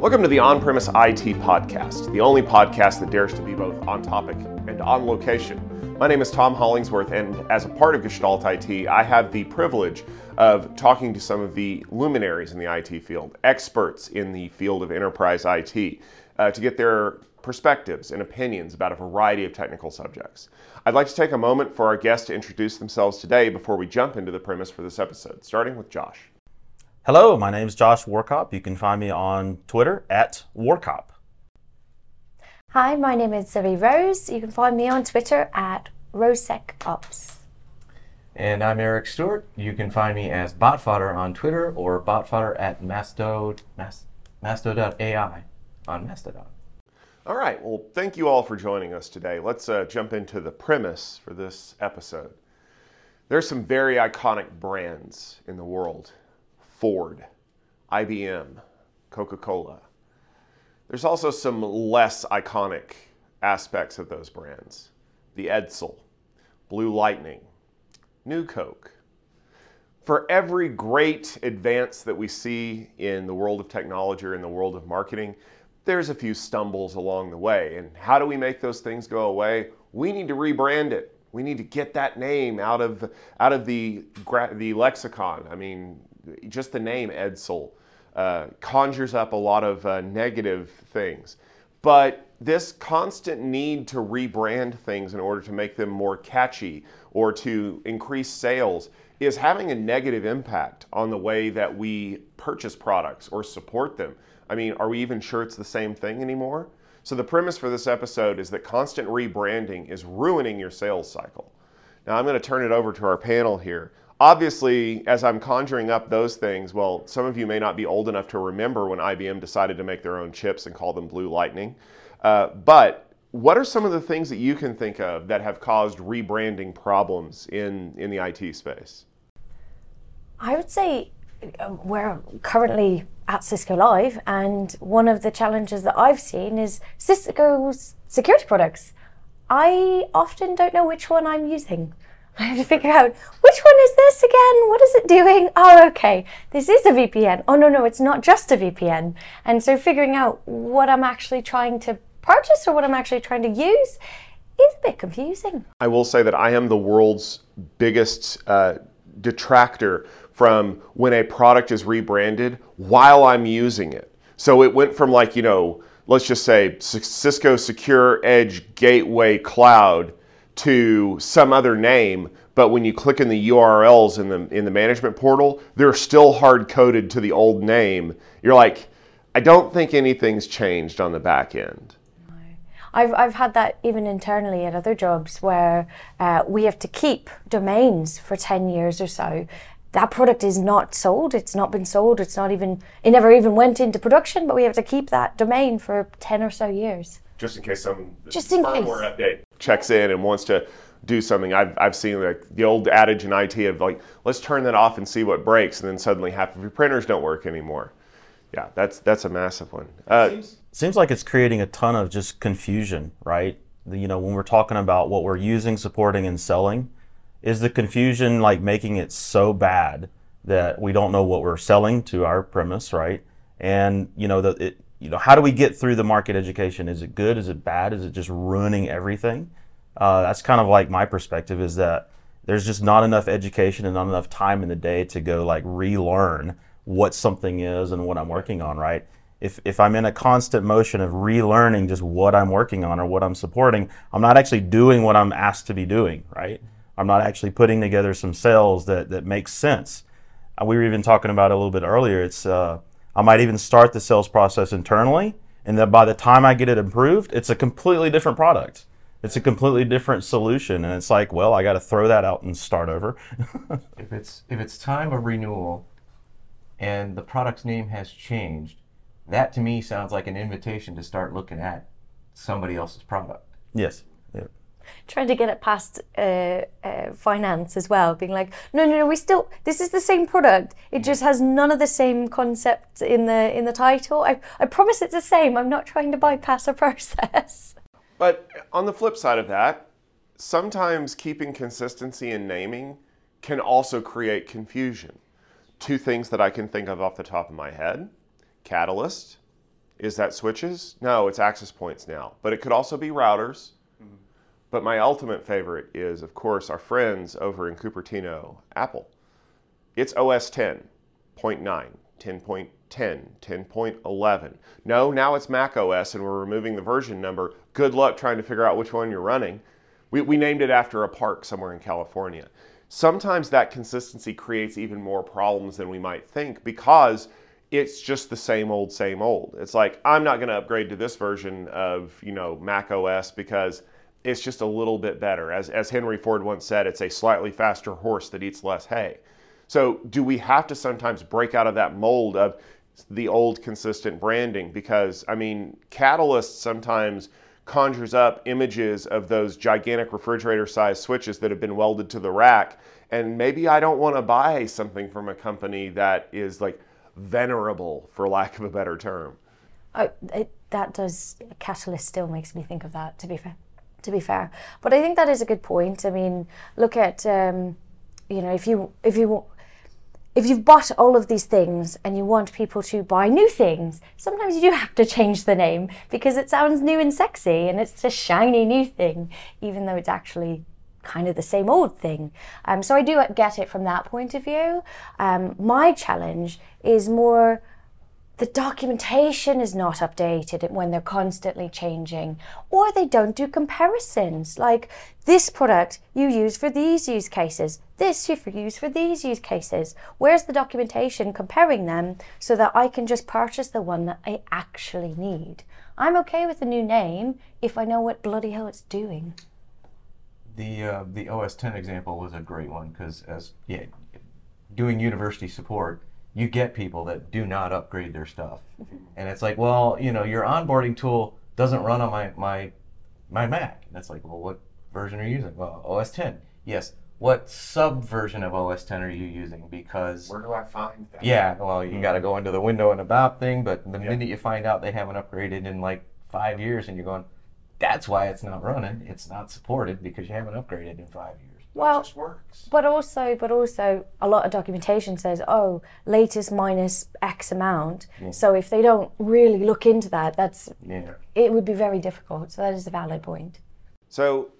Welcome to the On Premise IT Podcast, the only podcast that dares to be both on topic and on location. My name is Tom Hollingsworth, and as a part of Gestalt IT, I have the privilege of talking to some of the luminaries in the IT field, experts in the field of enterprise IT, uh, to get their perspectives and opinions about a variety of technical subjects. I'd like to take a moment for our guests to introduce themselves today before we jump into the premise for this episode, starting with Josh. Hello, my name is Josh Warcop. You can find me on Twitter at Warcop. Hi, my name is Zoe Rose. You can find me on Twitter at RoseSecOps. And I'm Eric Stewart. You can find me as Botfodder on Twitter or Botfodder at Masto, Mas, Masto.ai on Mastodon. All right, well, thank you all for joining us today. Let's uh, jump into the premise for this episode. There's some very iconic brands in the world Ford, IBM, Coca Cola. There's also some less iconic aspects of those brands the Edsel, Blue Lightning, New Coke. For every great advance that we see in the world of technology or in the world of marketing, there's a few stumbles along the way. And how do we make those things go away? We need to rebrand it. We need to get that name out of out of the the lexicon. I mean, just the name Edsel uh, conjures up a lot of uh, negative things. But this constant need to rebrand things in order to make them more catchy or to increase sales is having a negative impact on the way that we purchase products or support them. I mean, are we even sure it's the same thing anymore? So, the premise for this episode is that constant rebranding is ruining your sales cycle. Now, I'm going to turn it over to our panel here obviously, as I'm conjuring up those things, well, some of you may not be old enough to remember when IBM decided to make their own chips and call them Blue Lightning. Uh, but what are some of the things that you can think of that have caused rebranding problems in, in the IT space? I would say um, we're currently at Cisco Live, and one of the challenges that I've seen is Cisco's security products. I often don't know which one I'm using. I have to figure out which one is this again? What is it doing? Oh, okay. This is a VPN. Oh, no, no, it's not just a VPN. And so figuring out what I'm actually trying to purchase or what I'm actually trying to use is a bit confusing. I will say that I am the world's biggest uh, detractor from when a product is rebranded while I'm using it. So it went from like, you know, let's just say Cisco Secure Edge Gateway Cloud to some other name, but when you click in the URLs in the in the management portal, they're still hard coded to the old name. You're like, I don't think anything's changed on the back end. I've, I've had that even internally at other jobs where uh, we have to keep domains for 10 years or so. That product is not sold, it's not been sold, it's not even, it never even went into production, but we have to keep that domain for 10 or so years just in case some just in firmware case. update checks in and wants to do something. I've, I've seen like the old adage in IT of like, let's turn that off and see what breaks, and then suddenly half of your printers don't work anymore. Yeah, that's that's a massive one. Uh, seems, seems like it's creating a ton of just confusion, right? You know, when we're talking about what we're using, supporting, and selling, is the confusion like making it so bad that we don't know what we're selling to our premise, right? And you know, the, it, you know, how do we get through the market education? Is it good? Is it bad? Is it just ruining everything? Uh, that's kind of like my perspective is that there's just not enough education and not enough time in the day to go like relearn what something is and what I'm working on, right? If, if I'm in a constant motion of relearning just what I'm working on or what I'm supporting, I'm not actually doing what I'm asked to be doing, right? I'm not actually putting together some sales that, that makes sense. Uh, we were even talking about a little bit earlier. It's, uh, I might even start the sales process internally, and then by the time I get it improved, it's a completely different product. It's a completely different solution, and it's like, well, I got to throw that out and start over. if it's if it's time of renewal, and the product's name has changed, that to me sounds like an invitation to start looking at somebody else's product. Yes trying to get it past uh, uh, finance as well, being like, no, no, no, we still, this is the same product. It just has none of the same concepts in the in the title. I, I promise it's the same. I'm not trying to bypass a process. But on the flip side of that, sometimes keeping consistency in naming can also create confusion. Two things that I can think of off the top of my head Catalyst Is that switches? No, it's access points now. But it could also be routers. But my ultimate favorite is, of course, our friends over in Cupertino, Apple. It's OS 10.9, 10.10, 10.11. No, now it's Mac OS and we're removing the version number. Good luck trying to figure out which one you're running. We, we named it after a park somewhere in California. Sometimes that consistency creates even more problems than we might think because it's just the same old, same old. It's like, I'm not going to upgrade to this version of, you know, Mac OS because it's just a little bit better. As, as Henry Ford once said, it's a slightly faster horse that eats less hay. So, do we have to sometimes break out of that mold of the old consistent branding? Because, I mean, Catalyst sometimes conjures up images of those gigantic refrigerator sized switches that have been welded to the rack. And maybe I don't want to buy something from a company that is like venerable, for lack of a better term. Oh, it, that does. Catalyst still makes me think of that. To be fair, to be fair, but I think that is a good point. I mean, look at um, you know if you if you if you've bought all of these things and you want people to buy new things, sometimes you do have to change the name because it sounds new and sexy and it's a shiny new thing, even though it's actually kind of the same old thing. Um, so I do get it from that point of view. Um, my challenge is more the documentation is not updated when they're constantly changing, or they don't do comparisons. Like this product you use for these use cases, this you use for these use cases. Where's the documentation comparing them so that I can just purchase the one that I actually need? I'm okay with a new name if I know what bloody hell it's doing. The uh, the OS 10 example was a great one because as yeah, doing university support, you get people that do not upgrade their stuff, and it's like, well, you know, your onboarding tool doesn't run on my my my Mac. And it's like, well, what version are you using? Well, OS 10. Yes. What sub version of OS 10 are you using? Because Where do I find that? yeah, well, you got to go into the window and about thing, but the minute you find out they haven't upgraded in like five years, and you're going, that's why it's not running. It's not supported because you haven't upgraded in five years. Well, just works. But also, but also, a lot of documentation says, "Oh, latest minus X amount." So if they don't really look into that, that's Yeah. it would be very difficult. So that is a valid point. So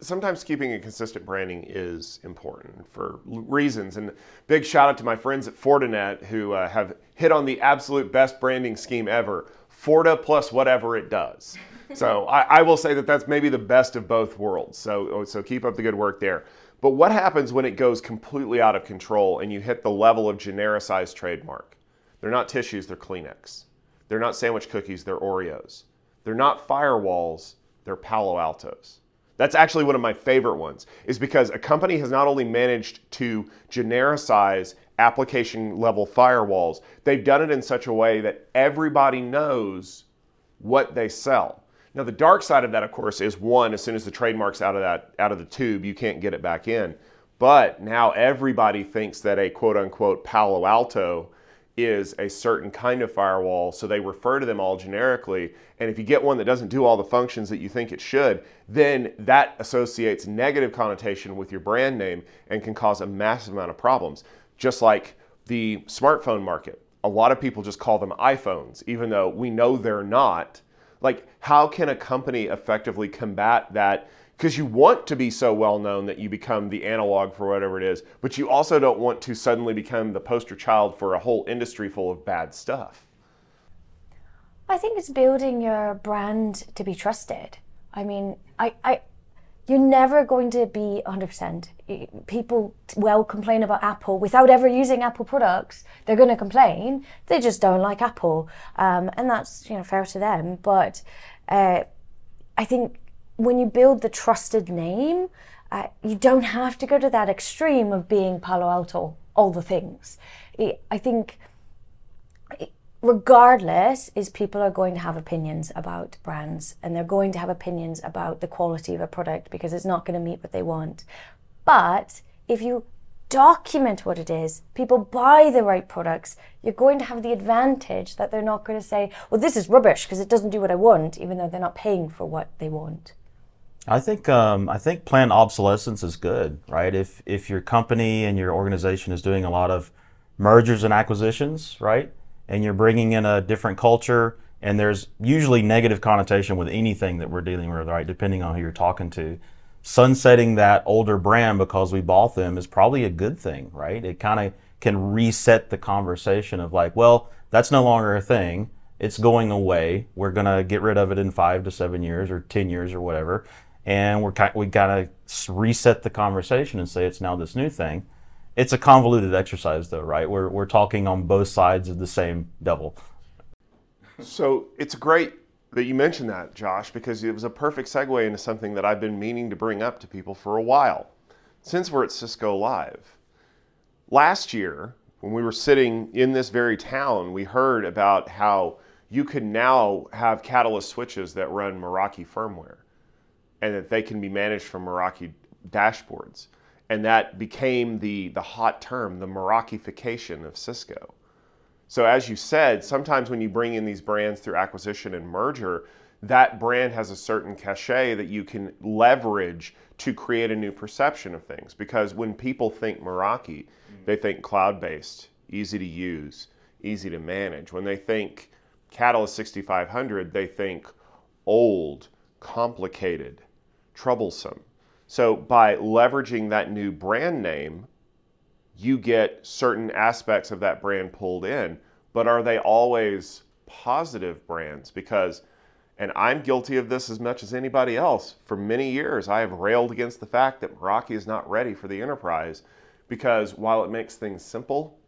sometimes keeping a consistent branding is important for l- reasons. And big shout out to my friends at Fortinet who uh, have hit on the absolute best branding scheme ever Forti plus whatever it does. So I, I will say that that's maybe the best of both worlds. So, oh, so keep up the good work there. But what happens when it goes completely out of control and you hit the level of genericized trademark? They're not tissues, they're Kleenex. They're not sandwich cookies, they're Oreos. They're not firewalls, they're Palo Altos. That's actually one of my favorite ones, is because a company has not only managed to genericize application level firewalls, they've done it in such a way that everybody knows what they sell. Now the dark side of that, of course, is one, as soon as the trademark's out of that out of the tube, you can't get it back in. But now everybody thinks that a quote unquote Palo Alto is a certain kind of firewall, so they refer to them all generically. And if you get one that doesn't do all the functions that you think it should, then that associates negative connotation with your brand name and can cause a massive amount of problems. Just like the smartphone market. A lot of people just call them iPhones, even though we know they're not. Like, how can a company effectively combat that? Because you want to be so well known that you become the analog for whatever it is, but you also don't want to suddenly become the poster child for a whole industry full of bad stuff. I think it's building your brand to be trusted. I mean, I, I you're never going to be 100%. People will complain about Apple without ever using Apple products. They're going to complain. They just don't like Apple, um, and that's you know fair to them. But uh, I think when you build the trusted name, uh, you don't have to go to that extreme of being Palo Alto, all the things. I I think regardless is people are going to have opinions about brands and they're going to have opinions about the quality of a product because it's not going to meet what they want but if you document what it is people buy the right products you're going to have the advantage that they're not going to say well this is rubbish because it doesn't do what i want even though they're not paying for what they want I think um, I think planned obsolescence is good, right? If if your company and your organization is doing a lot of mergers and acquisitions, right? And you're bringing in a different culture and there's usually negative connotation with anything that we're dealing with right depending on who you're talking to. Sunsetting that older brand because we bought them is probably a good thing right? It kind of can reset the conversation of like well that's no longer a thing. It's going away. We're going to get rid of it in five to seven years or ten years or whatever. And we're kind we gotta reset the conversation and say it's now this new thing it's a convoluted exercise though right we're, we're talking on both sides of the same devil So it's great that you mentioned that, Josh, because it was a perfect segue into something that I've been meaning to bring up to people for a while. Since we're at Cisco Live, last year, when we were sitting in this very town, we heard about how you can now have Catalyst switches that run Meraki firmware and that they can be managed from Meraki dashboards. And that became the, the hot term, the Merakification of Cisco. So, as you said, sometimes when you bring in these brands through acquisition and merger, that brand has a certain cachet that you can leverage to create a new perception of things. Because when people think Meraki, mm. they think cloud based, easy to use, easy to manage. When they think Catalyst 6500, they think old, complicated, troublesome. So, by leveraging that new brand name, you get certain aspects of that brand pulled in, but are they always positive brands? Because, and I'm guilty of this as much as anybody else, for many years I have railed against the fact that Meraki is not ready for the enterprise because while it makes things simple,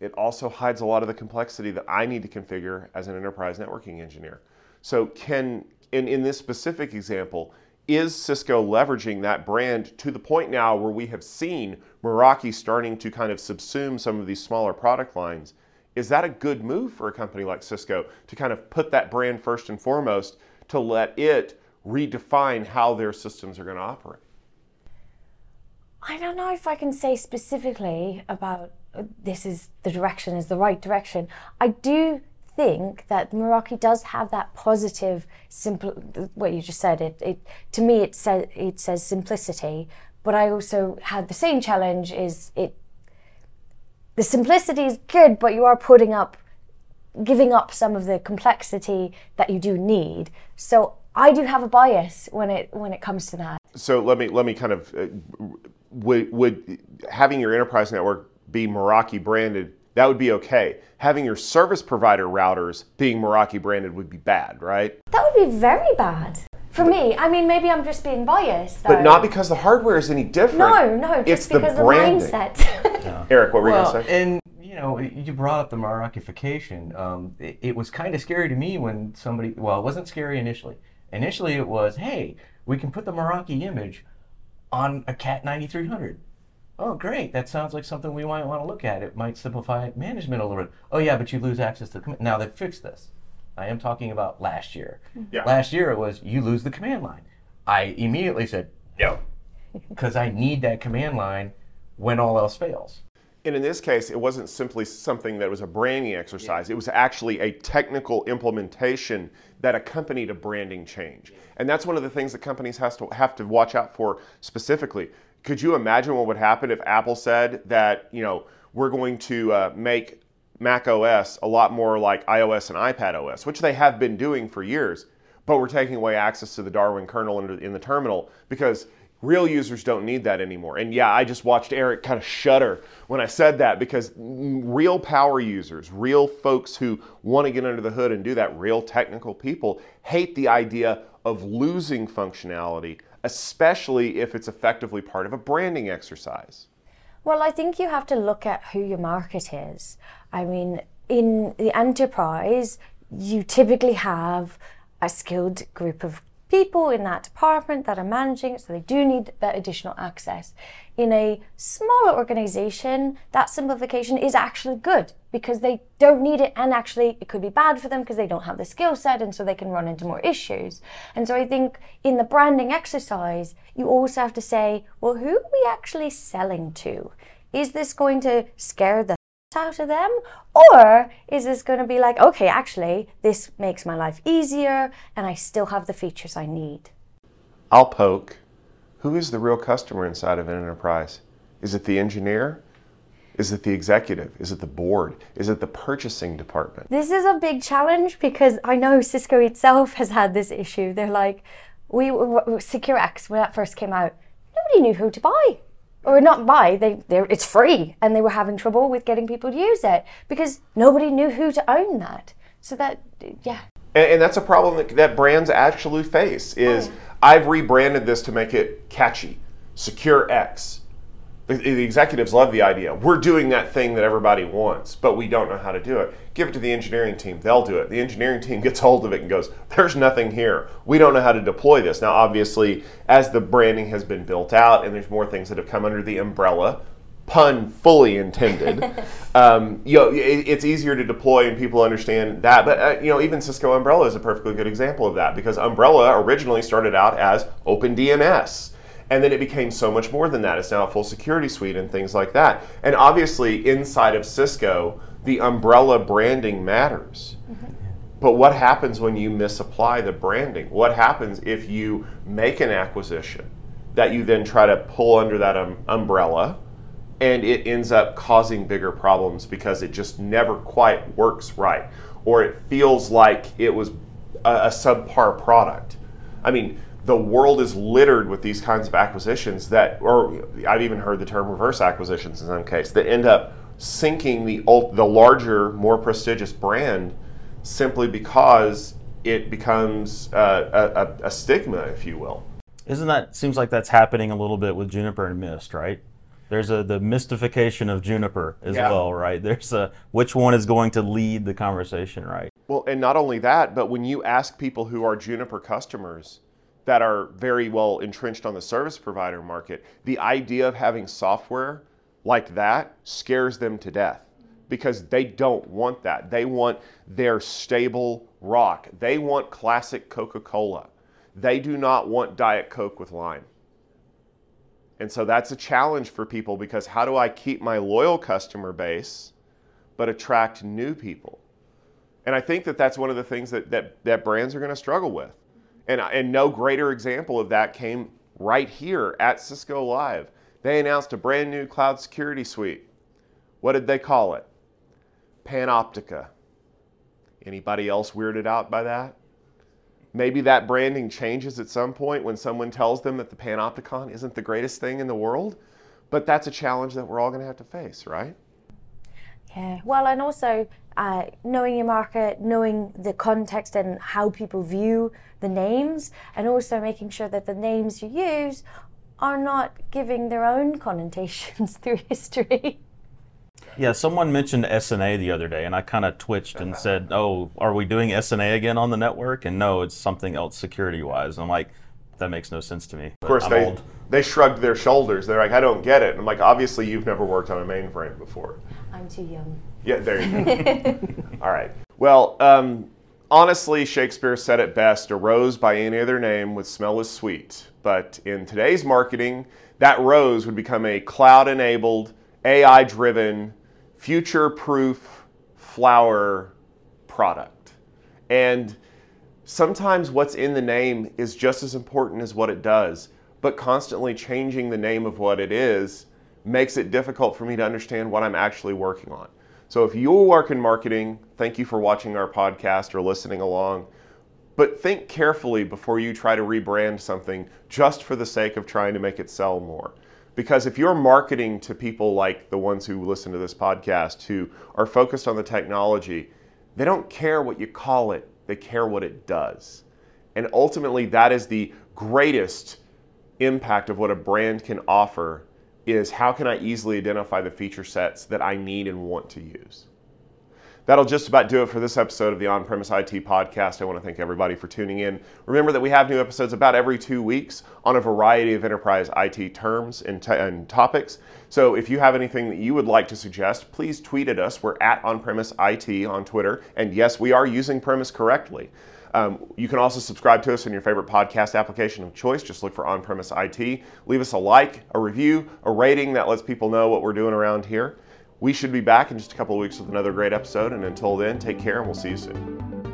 it also hides a lot of the complexity that I need to configure as an enterprise networking engineer. So, can, in, in this specific example, is Cisco leveraging that brand to the point now where we have seen Meraki starting to kind of subsume some of these smaller product lines? Is that a good move for a company like Cisco to kind of put that brand first and foremost to let it redefine how their systems are going to operate? I don't know if I can say specifically about uh, this is the direction is the right direction. I do think that Meraki does have that positive, simple. What you just said, it, it to me it says it says simplicity, but I also had the same challenge. Is it the simplicity is good, but you are putting up, giving up some of the complexity that you do need. So I do have a bias when it when it comes to that. So let me let me kind of uh, would would having your enterprise network be Meraki branded that would be okay. Having your service provider routers being Meraki branded would be bad, right? That would be very bad. For me, I mean, maybe I'm just being biased. Though. But not because the hardware is any different. No, no, just it's the because the, branding. mindset. Eric, what were you Well, going to say? and you know, you brought up the Merakification. Um, it, it was kind of scary to me when somebody. Well, it wasn't scary initially. Initially, it was, hey, we can put the Meraki image on a Cat 9300. Oh, great! That sounds like something we might want to look at. It might simplify management a little bit. Oh yeah, but you lose access to the command. Now they've fixed this. I am talking about last year. Mm-hmm. Yeah. Last year it was you lose the command line. I immediately said no, because I need that command line when all else fails. And in this case, it wasn't simply something that was a branding exercise. It was actually a technical implementation that accompanied a branding change. And that's one of the things that companies has to have to watch out for specifically. Could you imagine what would happen if Apple said that, you know, we're going to uh, make Mac OS a lot more like iOS and iPad OS, which they have been doing for years, but we're taking away access to the Darwin kernel in the, in the terminal because real users don't need that anymore. And yeah, I just watched Eric kind of shudder when I said that because real power users, real folks who want to get under the hood and do that, real technical people, hate the idea of losing functionality, especially if it's effectively part of a branding exercise. Well, I think you have to look at who your market is. I mean, in the enterprise, you typically have a skilled group of people in that department that are managing it, so they do need that additional access. In a smaller organization, that simplification is actually good because they don't need it, and actually, it could be bad for them because they don't have the skill set, and so they can run into more issues. And so, I think in the branding exercise, you also have to say, well, who are we actually selling to? Is this going to scare the out of them? Or is this going to be like, okay, actually, this makes my life easier and I still have the features I need? I'll poke. Who is the real customer inside of an enterprise? Is it the engineer Is it the executive? Is it the board? Is it the purchasing department? This is a big challenge because I know Cisco itself has had this issue. They're like, we SecureX when that first came out, nobody knew who to buy, or not buy. They, it's free, and they were having trouble with getting people to use it because nobody knew who to own that. So that, yeah. And, and that's a problem that, that brands actually face. Is oh. I've rebranded this to make it catchy, Secure X the, the, executives love the idea. We're doing that thing that everybody wants, but we don't know how to do it. Give it to the engineering team. They'll do it. The engineering team gets hold of it and goes, There's nothing here. We don't know how to deploy this. Now, obviously, as the branding has been built out and there's more things that have come under the umbrella, pun fully intended, um, you know, it, it's easier to deploy and people understand that. But, uh, you know, even Cisco Umbrella is a perfectly good example of that because Umbrella originally started out as OpenDNS and then it became so much more than that. It's now a full security suite and things like that. And obviously, inside of Cisco, the umbrella branding matters. Mm-hmm. But what happens when you misapply the branding? What happens if you make an acquisition that you then try to pull under that um, umbrella and it ends up causing bigger problems because it just never quite works right or it feels like it was a, a subpar product? I mean, the world is littered with these kinds of acquisitions that, or I've even heard the term reverse acquisitions in some case, that end up sinking the the larger, more prestigious brand simply because it becomes uh, a, a, stigma, if you will. Isn't that seems like that's happening a little bit with Juniper and Mist, right? There's a the Mistification of Juniper as yeah. well, right? There's a which one is going to lead the conversation, right? Well, and not only that, but when you ask people who are Juniper customers, that are very well entrenched on the service provider market, the idea of having software like that scares them to death because they don't want that. They want their stable rock. They want classic Coca Cola. They do not want Diet Coke with lime. And so that's a challenge for people because how do I keep my loyal customer base but attract new people? And I think that that's one of the things that, that, that brands are going to struggle with. And, uh, and no greater example of that came right here at Cisco Live. They announced a brand new cloud security suite. What did they call it? Panoptica. Anybody else weirded out by that? Maybe that branding changes at some point when someone tells them that the Panopticon isn't the greatest thing in the world, but that's a challenge that we're all going to have to face, right? Yeah. Well, and also uh, knowing your market, knowing the context and how people view the names, and also making sure that the names you use are not giving their own connotations through history. Yeah, someone mentioned SNA the other day, and I kind of twitched and said, "Oh, are we doing SNA again on the network?" And no, it's something else security-wise. I'm like, that makes no sense to me. Of course, I'm they old. They shrugged their shoulders. They're like, "I don't get it." And I'm like, "Obviously, you've never worked on a mainframe before." I'm too young. Yeah, there you go. All right. Well, um, honestly, Shakespeare said it best a rose by any other name would smell as sweet. But in today's marketing, that rose would become a cloud enabled, AI driven, future proof flower product. And sometimes what's in the name is just as important as what it does, but constantly changing the name of what it is makes it difficult for me to understand what I'm actually working on. So if you work in marketing, thank you for watching our podcast or listening along. But think carefully before you try to rebrand something just for the sake of trying to make it sell more. Because if you're marketing to people like the ones who listen to this podcast who are focused on the technology, they don't care what you call it, they care what it does. And ultimately, that is the greatest impact of what a brand can offer is how can I easily identify the feature sets that I need and want to use. That'll just about do it for this episode of the On Premise IT podcast. I want to thank everybody for tuning in. Remember that we have new episodes about every two weeks on a variety of enterprise IT terms and, t- and topics. So if you have anything that you would like to suggest, please tweet at us. We're at On Premise IT on Twitter. And yes, we are using premise correctly. Um, you can also subscribe to us in your favorite podcast application of choice. Just look for On Premise IT. Leave us a like, a review, a rating that lets people know what we're doing around here. We should be back in just a couple of weeks with another great episode. And until then, take care and we'll see you soon.